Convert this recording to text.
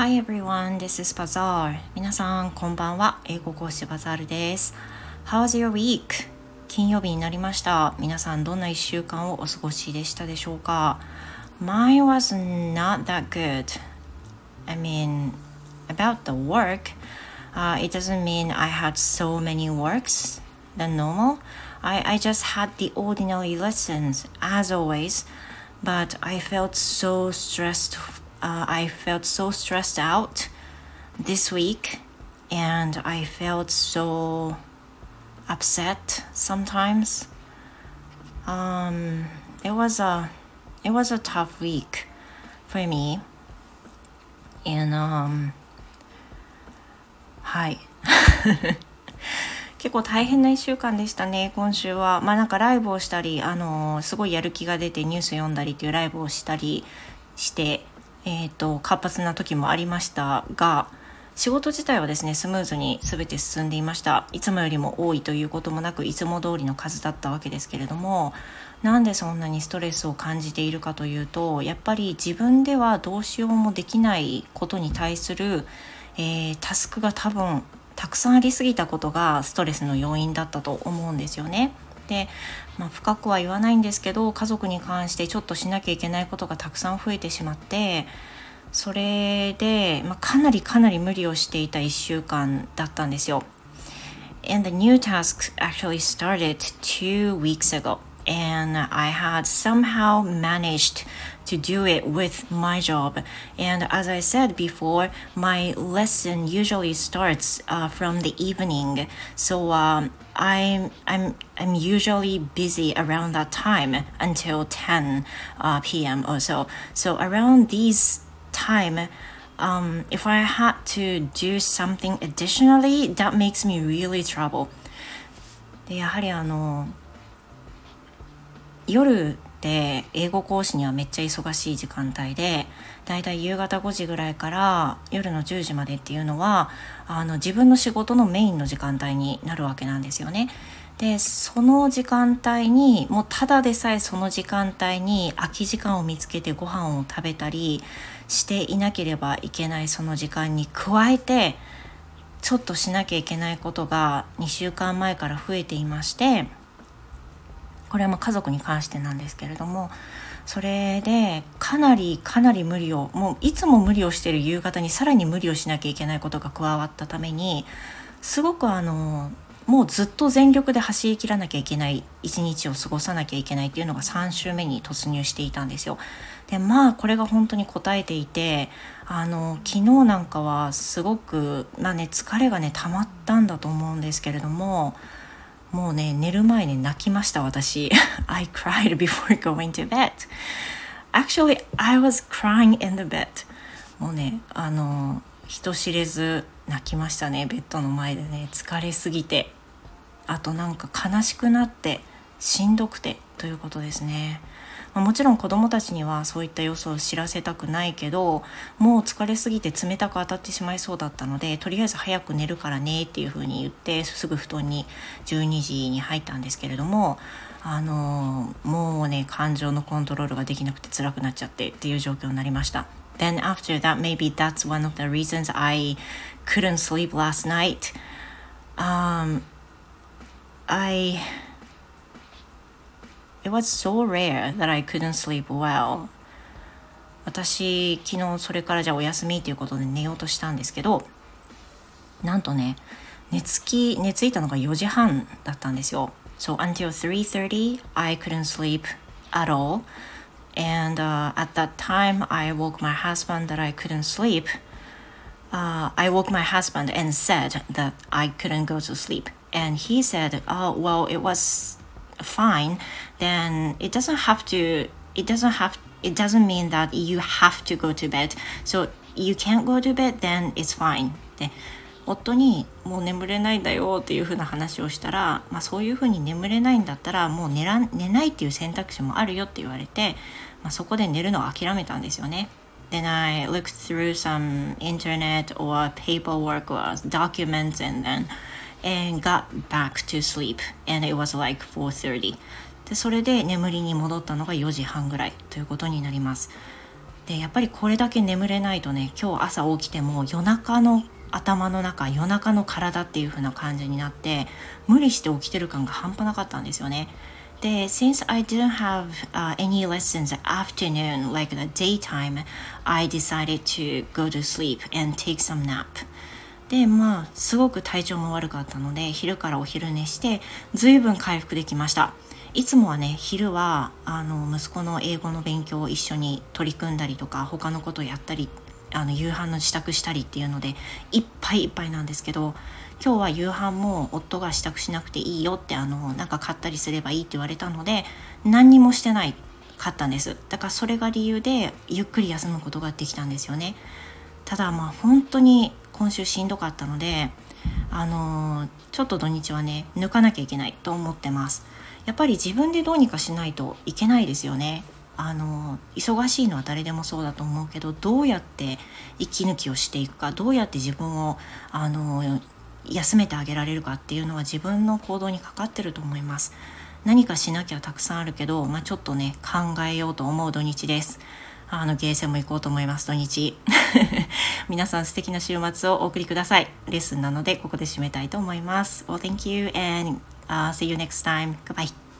Hi everyone, this is Bazaar. 皆さん、こんばんは。英語講師バザールです。How's your week? 金曜日になりました。皆さん、どんな1週間をお過ごしでしたでしょうか Mine was not that good. I mean, about the work, uh, it doesn't mean I had so many works than normal. I, I just had the ordinary lessons, as always. but I felt so stressed. Uh, I felt so stressed out this week, and I felt so upset sometimes. Um, it was a it was a tough week for me, and um, hi. 結構大変な1週間でしたね、今週は。まあなんかライブをしたり、あのー、すごいやる気が出てニュース読んだりっていうライブをしたりして、え、ー、と、活発な時もありましたが、仕事自体はですね、スムーズに全て進んでいました。いつもよりも多いということもなく、いつも通りの数だったわけですけれども、なんでそんなにストレスを感じているかというと、やっぱり自分ではどうしようもできないことに対する、えー、タスクが多分たくさんありすぎたことがストレスの要因だったと思うんですよね。で、まあ、深くは言わないんですけど家族に関してちょっとしなきゃいけないことがたくさん増えてしまってそれで、まあ、かなりかなり無理をしていた1週間だったんですよ。And the new task actually started two weeks ago. and I had somehow managed to do it with my job. And as I said before, my lesson usually starts uh, from the evening, so um, I'm I'm I'm usually busy around that time until 10 uh, p.m. or so. So around these time. Um, if I had to do something additionally, that makes me really trouble. でやはりあの 夜で英語講師にはめっちゃ忙しい時間帯でだいたい夕方5時ぐらいから夜の10時までっていうのはあの自分の仕事のメインの時間帯になるわけなんですよね。でその時間帯にもうただでさえその時間帯に空き時間を見つけてご飯を食べたりしていなければいけないその時間に加えてちょっとしなきゃいけないことが2週間前から増えていましてこれはま家族に関してなんですけれどもそれでかなりかなり無理をもういつも無理をしている夕方にさらに無理をしなきゃいけないことが加わったためにすごくあのもうずっと全力で走りきらなきゃいけない一日を過ごさなきゃいけないっていうのが3週目に突入していたんですよ。でまあこれが本当に応えていてあの昨日なんかはすごく、まあね、疲れがね溜まったんだと思うんですけれどももうね、寝る前に泣きました、私。I cried before going to bed. Actually, I was crying in the bed. もうね、あの、人知れず泣きましたね、ベッドの前でね。疲れすぎて。あとなんか悲しくなって、しんどくてということですね。まあ、もちろん子どもたちにはそういった様子を知らせたくないけどもう疲れすぎて冷たく当たってしまいそうだったのでとりあえず早く寝るからねっていうふうに言ってすぐ布団に12時に入ったんですけれどもあのもうね感情のコントロールができなくて辛くなっちゃってっていう状況になりました。Then after that, maybe that's one of the reasons I couldn't sleep last night. Um, I It was so rare that I couldn't sleep well. 私、昨日それからじゃあお休みということで寝ようとしたんですけど、なんとね、寝つき、寝ついたのが4時半だったんですよ。So until 3.30, I couldn't sleep at all. And、uh, at that time, I woke my husband that I couldn't sleep. Uh, I woke my husband and said that I couldn't go to sleep. And he said, Oh, well, it was fine, then it doesn't have to, it doesn't have, it doesn't mean that you have to go to bed. So you can't go to bed, then it's fine. で、夫にもう眠れないんだよっていうふうな話をしたら、まあ、そういうふうに眠れないんだったらもう寝ら寝ないっていう選択肢もあるよって言われて、まあ、そこで寝るのを諦めたんですよね。Then I looked through some internet or paperwork or documents and then and got back to sleep and it was like 4.30でそれで眠りに戻ったのが4時半ぐらいということになりますでやっぱりこれだけ眠れないとね今日朝起きても夜中の頭の中夜中の体っていう風な感じになって無理して起きてる感が半端なかったんですよね。で、since I didn't have、uh, any lessons afternoon like the daytime, I decided to go to sleep and take some nap. で、まあ、すごく体調も悪かったので、昼からお昼寝して、随分回復できました。いつもはね昼はあの息子の英語の勉強を一緒に取り組んだりとか他のことをやったりあの夕飯の支度したりっていうのでいっぱいいっぱいなんですけど今日は夕飯も夫が支度しなくていいよってあのなんか買ったりすればいいって言われたので何にもしてないかったんですだからそれが理由でゆっくり休むことができたんですよねただまあ本当に今週しんどかったのであの、ちょっと土日はね抜かなきゃいけないと思ってます。やっぱり自分でどうにかしないといけないですよね。あの忙しいのは誰でもそうだと思うけどどうやって息抜きをしていくかどうやって自分をあの休めてあげられるかっていうのは自分の行動にかかってると思います。何かしなきゃたくさんあるけど、まあ、ちょっとね考えようと思う土日です。あのゲーセンも行こうと思います土日。皆さん素敵な週末をお送りください。レッスンなのでここで締めたいと思います。Well thank you and、uh, see you next time. Goodbye.